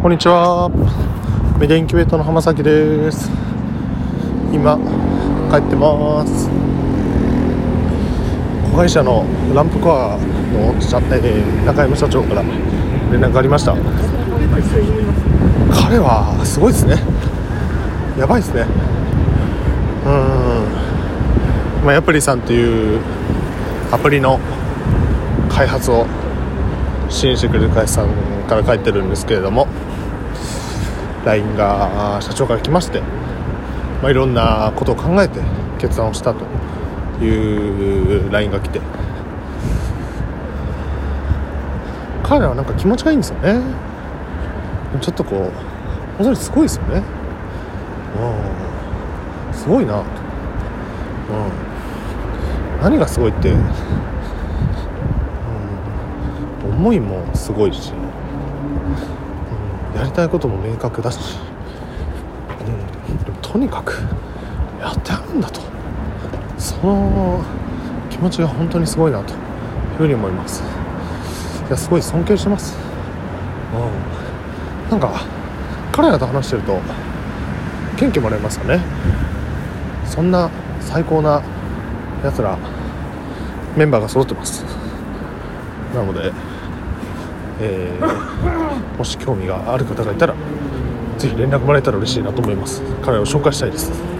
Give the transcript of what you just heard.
こんにちは。メディアインキュベーターの浜崎です。今帰ってます。子会社のランプコアの、えー、中山社長から連絡がありました。彼はすごいですね。やばいですね。うん。まあ、ヤプリさんというアプリの開発を支援してくる会社さんから帰ってるんですけれども LINE が社長から来まして、まあ、いろんなことを考えて決断をしたという LINE が来て彼らはなんか気持ちがいいんですよね。ちょっとこう本当にすごいですよね。うん。すごいなと、うん、何がすごいって思いもすごいし、うん、やりたいことも明確だし、うん、とにかくやってあるんだと。その気持ちが本当にすごいなというふうに思います。いやすごい尊敬してます、うん、なんか彼らと話してると元気もらえますよね。そんな最高なやつらメンバーが揃ってます。なのでえー、もし興味がある方がいたらぜひ連絡もらえたら嬉しいなと思います。彼を紹介したいです